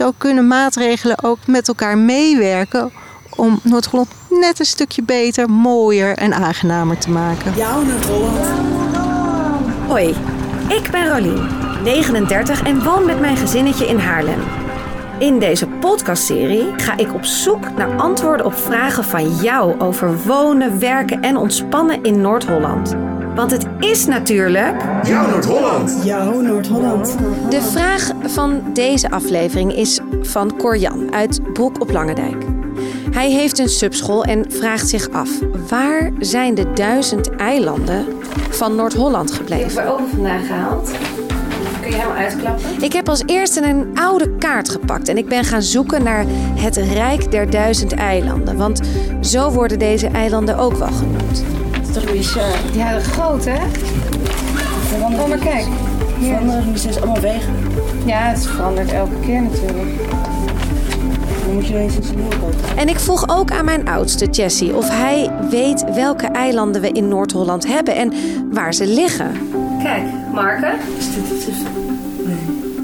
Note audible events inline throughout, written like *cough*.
Zo kunnen maatregelen ook met elkaar meewerken om Noord-Holland net een stukje beter, mooier en aangenamer te maken. Jouw Noord-Holland. Hoi, ik ben Rolien, 39 en woon met mijn gezinnetje in Haarlem. In deze podcastserie ga ik op zoek naar antwoorden op vragen van jou over wonen, werken en ontspannen in Noord-Holland. Want het is natuurlijk. Jouw Noord-Holland. Jouw Noord-Holland. De vraag van deze aflevering is van Corjan uit Broek op Langendijk. Hij heeft een subschool en vraagt zich af: waar zijn de duizend eilanden van Noord-Holland gebleven? Ik heb er ook vandaag gehaald. Kun je hem uitklappen? Ik heb als eerste een oude kaart gepakt en ik ben gaan zoeken naar het Rijk der Duizend Eilanden. Want zo worden deze eilanden ook wel genoemd. Het is toch bizar. Ja, groot hè? Kom maar kijk. Hier. Veranderen steeds allemaal wegen. Ja, het verandert elke keer natuurlijk. Dan moet je ineens een nieuwe kopen. En ik vroeg ook aan mijn oudste, Jessie, of hij weet welke eilanden we in Noord-Holland hebben en waar ze liggen. Kijk, Marke. Is dit het? Is... Nee.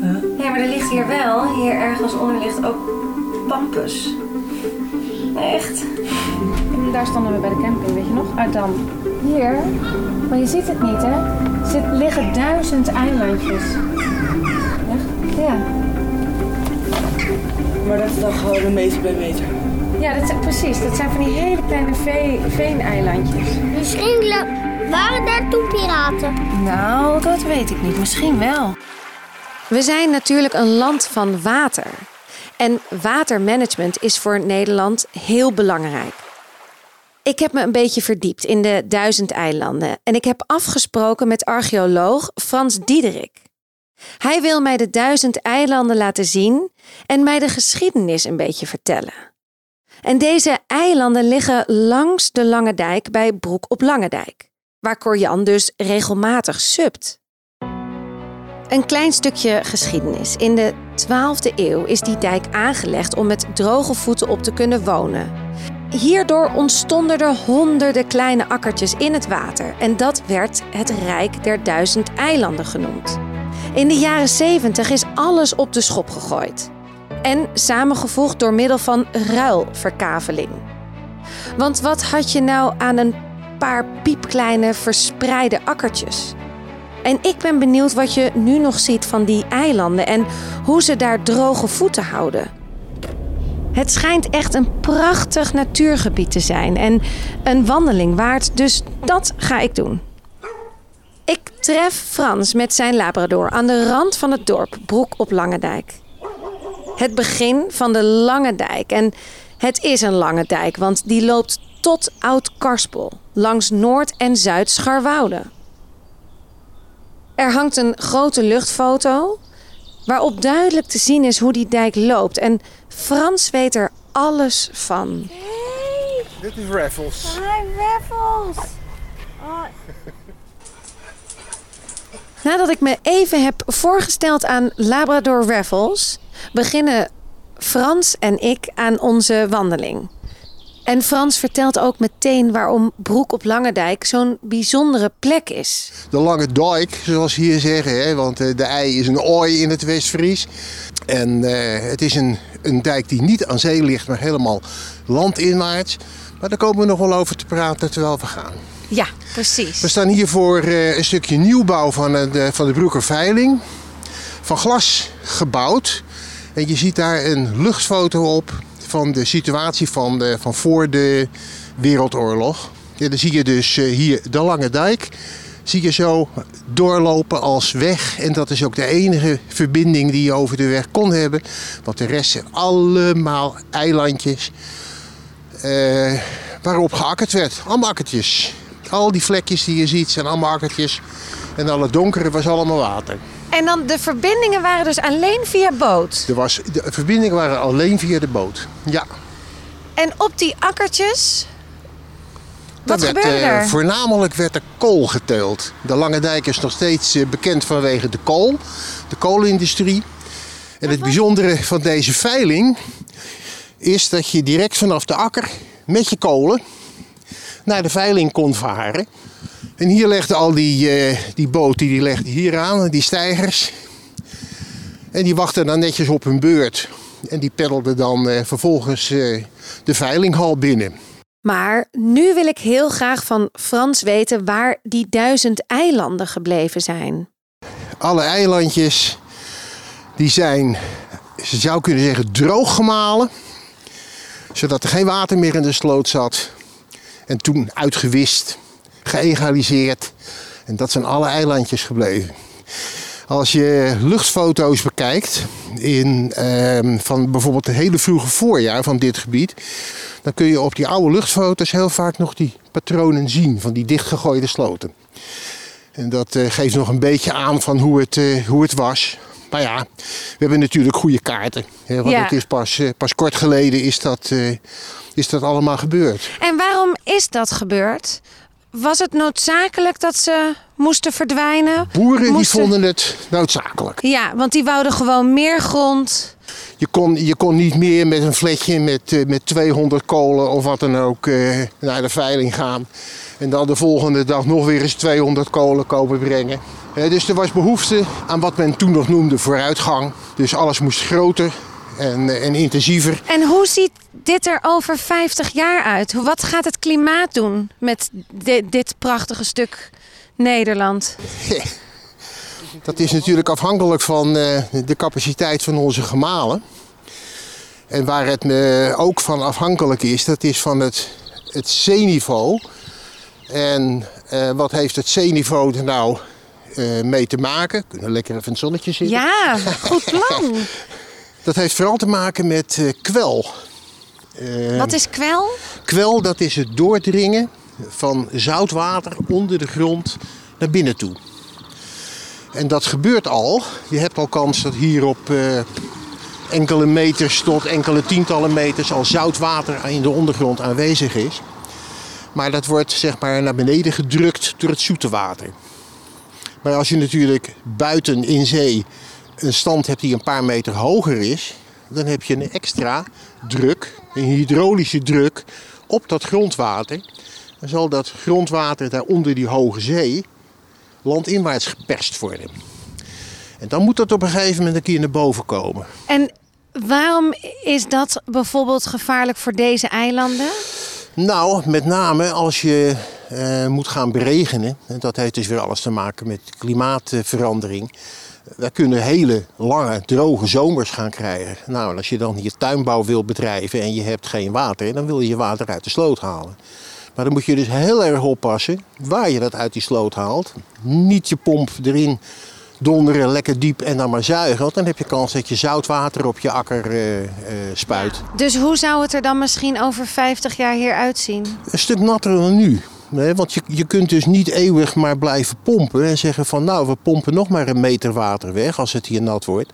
Huh? Ja, maar er ligt hier wel, hier ergens onder ligt ook Pampus. Echt? En *laughs* daar stonden we bij de camping, weet je nog? Uit dan. Hier, maar je ziet het niet, hè? Er zit- liggen duizend eilandjes. Echt? Ja. Maar dat is dan gewoon een meter bij meter. Ja, dat zijn, precies. Dat zijn van die hele kleine vee, veeneilandjes. Misschien waren daar toen piraten. Nou, dat weet ik niet. Misschien wel. We zijn natuurlijk een land van water. En watermanagement is voor Nederland heel belangrijk. Ik heb me een beetje verdiept in de duizend eilanden. En ik heb afgesproken met archeoloog Frans Diederik. Hij wil mij de duizend eilanden laten zien en mij de geschiedenis een beetje vertellen. En deze eilanden liggen langs de Lange Dijk bij Broek op Langendijk, waar Corjan dus regelmatig subt. Een klein stukje geschiedenis. In de 12e eeuw is die dijk aangelegd om met droge voeten op te kunnen wonen. Hierdoor ontstonden er honderden kleine akkertjes in het water en dat werd het Rijk der Duizend Eilanden genoemd. In de jaren 70 is alles op de schop gegooid en samengevoegd door middel van ruilverkaveling. Want wat had je nou aan een paar piepkleine verspreide akkertjes? En ik ben benieuwd wat je nu nog ziet van die eilanden en hoe ze daar droge voeten houden. Het schijnt echt een prachtig natuurgebied te zijn en een wandeling waard, dus dat ga ik doen. Ik tref Frans met zijn Labrador aan de rand van het dorp Broek op Langendijk. Het begin van de Lange Dijk. En het is een lange dijk, want die loopt tot Oud-Karspel, langs Noord- en Zuid-Scharwoude. Er hangt een grote luchtfoto waarop duidelijk te zien is hoe die dijk loopt. En Frans weet er alles van. Dit is Raffles. Hi, Raffles. Nadat ik me even heb voorgesteld aan Labrador Raffles, beginnen Frans en ik aan onze wandeling. En Frans vertelt ook meteen waarom Broek op Langendijk zo'n bijzondere plek is. De Lange Dijk, zoals ze hier zeggen. Hè? Want eh, de ei is een ooi in het Westfries. En eh, het is een, een dijk die niet aan zee ligt, maar helemaal landinwaarts. Maar daar komen we nog wel over te praten terwijl we gaan. Ja, precies. We staan hier voor eh, een stukje nieuwbouw van, eh, van de Broekerveiling. Van glas gebouwd. En je ziet daar een luchtfoto op van de situatie van, de, van voor de Wereldoorlog. Dan zie je dus eh, hier de Lange Dijk. Zie je zo doorlopen als weg. En dat is ook de enige verbinding die je over de weg kon hebben. Want de rest zijn allemaal eilandjes eh, waarop geakkerd werd. Allemaal akkertjes. Al die vlekjes die je ziet zijn allemaal akkertjes. En al het donkere was allemaal water. En dan de verbindingen waren dus alleen via boot. Er was, de verbindingen waren alleen via de boot. Ja. En op die akkertjes. Wat Er werd, gebeurde eh, er? voornamelijk werd er kool geteeld. De Lange Dijk is nog steeds eh, bekend vanwege de kool. De koolindustrie. En het bijzondere van deze veiling is dat je direct vanaf de akker met je kolen naar de veiling kon varen. En hier legden al die, eh, die boten, die legden hier aan, die stijgers. En die wachten dan netjes op hun beurt En die peddelde dan eh, vervolgens eh, de veilinghal binnen. Maar nu wil ik heel graag van Frans weten waar die duizend eilanden gebleven zijn. Alle eilandjes die zijn, je zou kunnen zeggen, droog gemalen. Zodat er geen water meer in de sloot zat. En toen uitgewist, geëgaliseerd. En dat zijn alle eilandjes gebleven. Als je luchtfoto's bekijkt in, ehm, van bijvoorbeeld het hele vroege voorjaar van dit gebied, dan kun je op die oude luchtfoto's heel vaak nog die patronen zien van die dichtgegooide sloten. En dat eh, geeft nog een beetje aan van hoe het, eh, hoe het was. Maar ja, we hebben natuurlijk goede kaarten. Hè, want Ja. het is pas, eh, pas kort geleden is dat, is dat allemaal gebeurd. En waarom is dat gebeurd? Was het noodzakelijk dat ze moesten verdwijnen? Boeren die vonden het noodzakelijk. Ja, want die wouden gewoon meer grond. Je kon, je kon niet meer met een fletje met, eh, met 200 kolen of wat dan ook eh, naar de veiling gaan. En dan de volgende dag nog weer eens 200 kolen kopen brengen. Dus er was behoefte aan wat men toen nog noemde vooruitgang. Dus alles moest groter en, eh, en intensiever. En hoe ziet dit er over 50 jaar uit? Hoe- Wat gaat het klimaat doen met di- dit prachtige stuk Nederland? Dat is natuurlijk afhankelijk van eh, de capaciteit van onze gemalen. En waar het eh, ook van afhankelijk is, dat is van het, het zeeniveau. En eh, wat heeft het zeeniveau er nou eh, mee te maken? We kunnen lekker even in het zonnetje zitten. Ja, goed plan. *laughs* Dat heeft vooral te maken met eh, kwel. Eh, Wat is kwel? Kwel, dat is het doordringen van zoutwater onder de grond naar binnen toe. En dat gebeurt al. Je hebt al kans dat hier op eh, enkele meters tot enkele tientallen meters al zoutwater in de ondergrond aanwezig is. Maar dat wordt zeg maar naar beneden gedrukt door het zoete water. Maar als je natuurlijk buiten in zee een stand hebt die een paar meter hoger is, dan heb je een extra druk, een hydraulische druk op dat grondwater. Dan zal dat grondwater daar onder die hoge zee landinwaarts geperst worden. En dan moet dat op een gegeven moment een keer naar boven komen. En waarom is dat bijvoorbeeld gevaarlijk voor deze eilanden? Nou, met name als je eh, moet gaan beregenen. En dat heeft dus weer alles te maken met klimaatverandering. Wij kunnen hele lange, droge zomers gaan krijgen. Nou, als je dan hier tuinbouw wil bedrijven en je hebt geen water, dan wil je je water uit de sloot halen. Maar dan moet je dus heel erg oppassen waar je dat uit die sloot haalt. Niet je pomp erin donderen, lekker diep en dan maar zuigen. Want dan heb je kans dat je zoutwater op je akker eh, spuit. Dus hoe zou het er dan misschien over 50 jaar hier uitzien? een stuk natter dan nu. Want je, je kunt dus niet eeuwig maar blijven pompen en zeggen van nou we pompen nog maar een meter water weg als het hier nat wordt.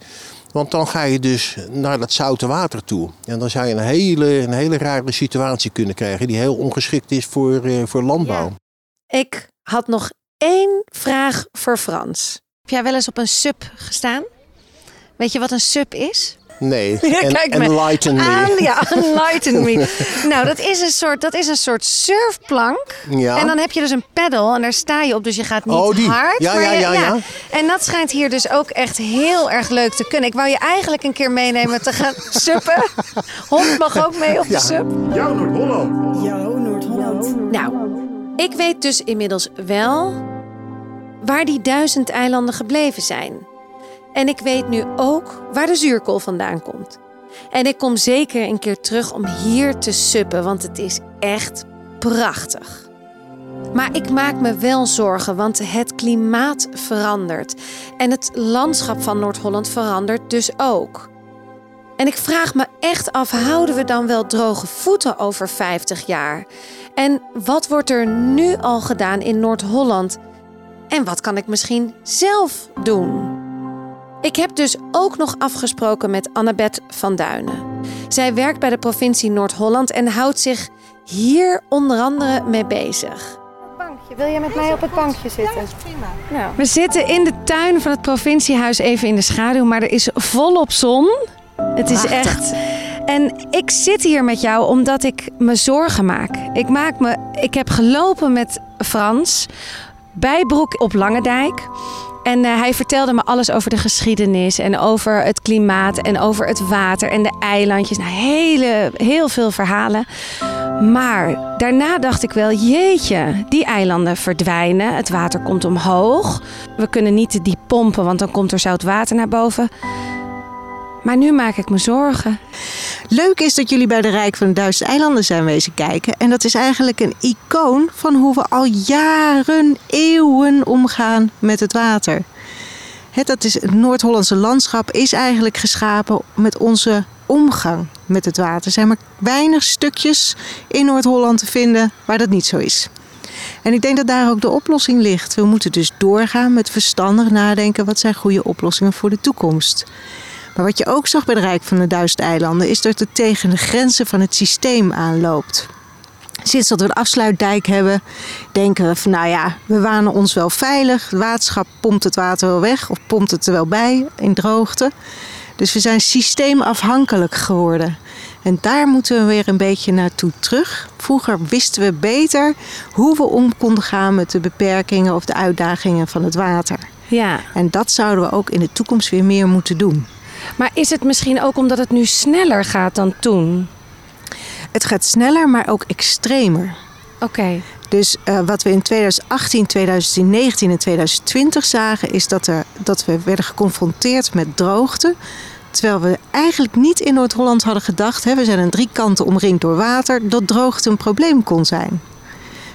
Want dan ga je dus naar dat zoute water toe. En dan zou je een hele, een hele rare situatie kunnen krijgen die heel ongeschikt is voor, eh, voor landbouw. Ik had nog één vraag voor Frans. Heb jij wel eens op een sub gestaan? Weet je wat een sub is? Nee, *laughs* en, kijk me enlighten me. Aan, ja, *laughs* enlighten me. nou, dat is, een soort, dat is een soort surfplank. Ja. En dan heb je dus een pedal en daar sta je op. Dus je gaat niet Oh, die. hard. Ja, maar ja, je- ja, ja. En dat schijnt hier dus ook echt heel erg leuk te kunnen. Ik wou je eigenlijk een keer meenemen te gaan *laughs* suppen. Hond mag ook mee op de sub. Jouw Noord-Holland. Jouw Noord-Holland. Nou, ik weet dus inmiddels wel waar die duizend eilanden gebleven zijn. En ik weet nu ook waar de zuurkool vandaan komt. En ik kom zeker een keer terug om hier te suppen, want het is echt prachtig. Maar ik maak me wel zorgen, want het klimaat verandert. En het landschap van Noord-Holland verandert dus ook. En ik vraag me echt af, houden we dan wel droge voeten over 50 jaar? En wat wordt er nu al gedaan in Noord-Holland? En wat kan ik misschien zelf doen? Ik heb dus ook nog afgesproken met Annabeth van Duinen. Zij werkt bij de provincie Noord-Holland en houdt zich hier onder andere mee bezig. Bankje. Wil je met mij op het bankje zitten? Nou. We zitten in de tuin van het provinciehuis even in de schaduw, maar er is volop zon. Het is echt. En ik zit hier met jou omdat ik me zorgen maak. Ik maak me. Ik heb gelopen met Frans bij Broek op Langendijk. En eh, hij vertelde me alles over de geschiedenis en over het klimaat en over het water en de eilandjes. Nou, hele, heel veel verhalen. Maar daarna dacht ik wel, jeetje, die eilanden verdwijnen. Het water komt omhoog. We kunnen niet te diep pompen, want dan komt er zout water naar boven. Maar nu maak ik me zorgen. Leuk is dat jullie bij de Rijk van de Duizend Eilanden zijn wezen kijken. En dat is eigenlijk een icoon van hoe we al jaren, eeuwen omgaan met het water. Het, dat is, het Noord-Hollandse landschap is eigenlijk geschapen met onze omgang met het water. Er zijn maar weinig stukjes in Noord-Holland te vinden waar dat niet zo is. En ik denk dat daar ook de oplossing ligt. We moeten dus doorgaan met verstandig nadenken. Wat zijn goede oplossingen voor de toekomst? Maar wat je ook zag bij de Rijk van de Duizend Eilanden is dat het tegen de grenzen van het systeem aanloopt. Sinds dat we de afsluitdijk hebben, denken we van nou ja, we wanen ons wel veilig. Het waterschap pompt het water wel weg of pompt het er wel bij in droogte. Dus we zijn systeemafhankelijk geworden. En daar moeten we weer een beetje naartoe terug. Vroeger wisten we beter hoe we om konden gaan met de beperkingen of de uitdagingen van het water. Ja. En dat zouden we ook in de toekomst weer meer moeten doen. Maar is het misschien ook omdat het nu sneller gaat dan toen? Het gaat sneller, maar ook extremer. Oké. Dus uh, wat we in 2018, 2019 en 2020 zagen, is dat, er, dat we werden geconfronteerd met droogte. Terwijl we eigenlijk niet in Noord-Holland hadden gedacht, hè, we zijn aan drie kanten omringd door water, dat droogte een probleem kon zijn.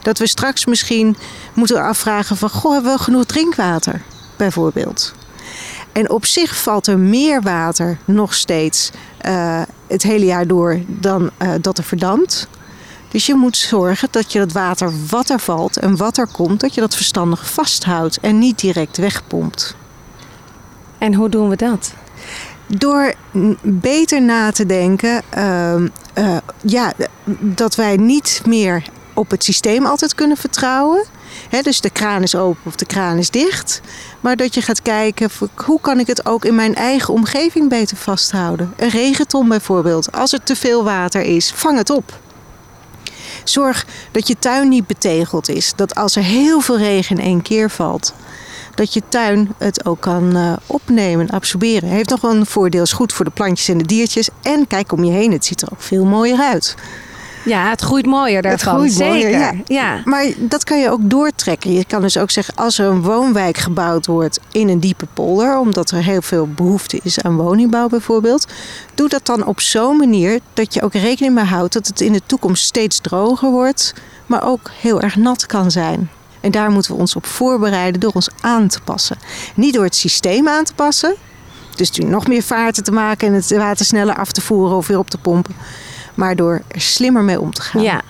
Dat we straks misschien moeten afvragen van, goh, hebben we genoeg drinkwater, bijvoorbeeld. En op zich valt er meer water nog steeds uh, het hele jaar door dan uh, dat er verdampt. Dus je moet zorgen dat je dat water wat er valt en wat er komt, dat je dat verstandig vasthoudt en niet direct wegpompt. En hoe doen we dat? Door beter na te denken, uh, uh, ja, dat wij niet meer op het systeem altijd kunnen vertrouwen. Dus de kraan is open of de kraan is dicht. Maar dat je gaat kijken, hoe kan ik het ook in mijn eigen omgeving beter vasthouden? Een regenton bijvoorbeeld. Als er te veel water is, vang het op. Zorg dat je tuin niet betegeld is. Dat als er heel veel regen in één keer valt, dat je tuin het ook kan uh, opnemen, absorberen. Heeft nog een voordeel, is goed voor de plantjes en de diertjes. En kijk om je heen, het ziet er ook veel mooier uit. Ja, het groeit mooier daarvan. Het groeit Zeker. mooier, ja. ja. Maar dat kan je ook doortrekken. Je kan dus ook zeggen, als er een woonwijk gebouwd wordt in een diepe polder, omdat er heel veel behoefte is aan woningbouw bijvoorbeeld, doe dat dan op zo'n manier dat je ook rekening mee houdt dat het in de toekomst steeds droger wordt, maar ook heel erg nat kan zijn. En daar moeten we ons op voorbereiden door ons aan te passen. Niet door het systeem aan te passen, dus nu nog meer vaarten te maken en het water sneller af te voeren of weer op te pompen maar door er slimmer mee om te gaan. Ja.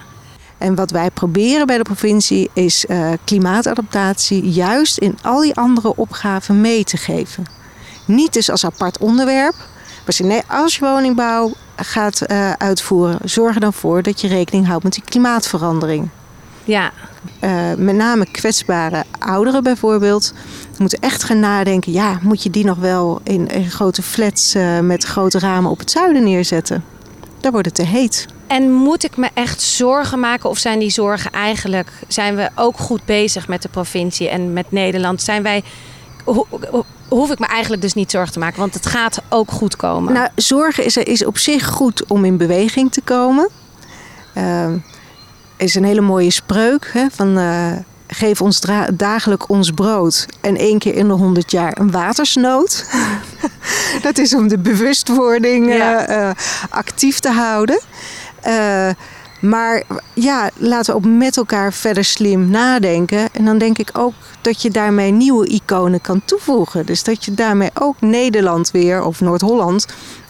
En wat wij proberen bij de provincie is uh, klimaatadaptatie juist in al die andere opgaven mee te geven. Niet dus als apart onderwerp. Maar nee, als je woningbouw gaat uh, uitvoeren, zorg er dan voor dat je rekening houdt met die klimaatverandering. Ja. Uh, met name kwetsbare ouderen bijvoorbeeld. moeten echt gaan nadenken, ja, moet je die nog wel in, in grote flats met grote ramen op het zuiden neerzetten? Daar wordt het te heet. En moet ik me echt zorgen maken of zijn die zorgen eigenlijk... zijn we ook goed bezig met de provincie en met Nederland? Zijn wij... Ho hoef ik me eigenlijk dus niet zorgen te maken, want het gaat ook goed komen. Nou, zorgen is, is op zich goed om in beweging te komen. Uh, is een hele mooie spreuk hè, van... Uh, geef ons dagelijk ons brood en één keer in de honderd jaar een watersnood. *laughs* *laughs* dat is om de bewustwording ja. uh, actief te houden. Uh, maar ja, laten we ook met elkaar verder slim nadenken. En dan denk ik ook dat je daarmee nieuwe iconen kan toevoegen. Dus dat je daarmee ook Nederland weer, of Noord-Holland,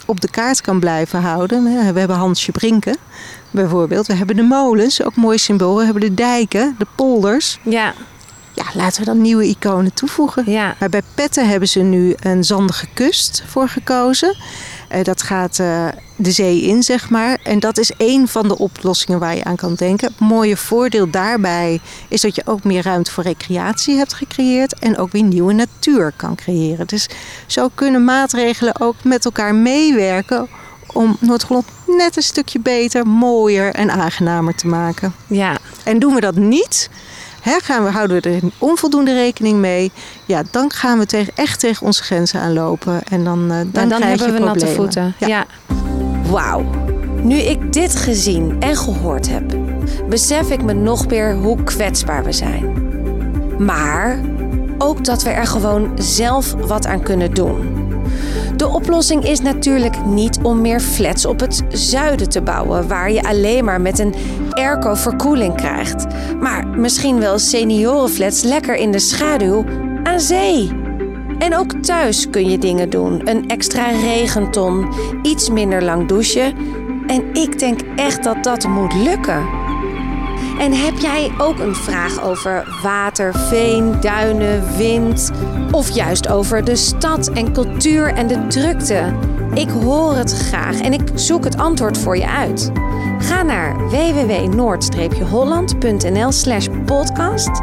op de kaart kan blijven houden. We hebben Hansje Brinken bijvoorbeeld. We hebben de molens, ook mooi symbool. We hebben de dijken, de polders. Ja. Ja, laten we dan nieuwe iconen toevoegen. Ja. Maar bij Petten hebben ze nu een zandige kust voor gekozen. Uh, dat gaat uh, de zee in, zeg maar. En dat is één van de oplossingen waar je aan kan denken. Het mooie voordeel daarbij is dat je ook meer ruimte voor recreatie hebt gecreëerd. En ook weer nieuwe natuur kan creëren. Dus zo kunnen maatregelen ook met elkaar meewerken om Noord-Holland net een stukje beter, mooier en aangenamer te maken. Ja. En doen we dat niet, Hè, gaan we, houden we er onvoldoende rekening mee? Ja, dan gaan we tegen, echt tegen onze grenzen aanlopen. En dan, uh, dan, dan krijg hebben je we natte problemen. voeten. Ja. Ja. Wauw. Nu ik dit gezien en gehoord heb, besef ik me nog meer hoe kwetsbaar we zijn. Maar ook dat we er gewoon zelf wat aan kunnen doen. De oplossing is natuurlijk niet om meer flats op het zuiden te bouwen, waar je alleen maar met een airco verkoeling krijgt. Maar misschien wel seniorenflats lekker in de schaduw aan zee. En ook thuis kun je dingen doen. Een extra regenton, iets minder lang douchen. En ik denk echt dat dat moet lukken. En heb jij ook een vraag over water, veen, duinen, wind? Of juist over de stad en cultuur en de drukte? Ik hoor het graag en ik zoek het antwoord voor je uit. Ga naar www.noord-holland.nl slash podcast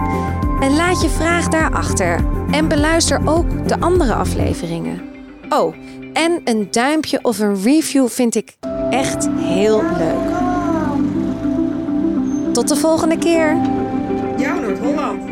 en laat je vraag daarachter. En beluister ook de andere afleveringen. Oh, en een duimpje of een review vind ik echt heel leuk. Tot de volgende keer. Jouw Noord-Holland.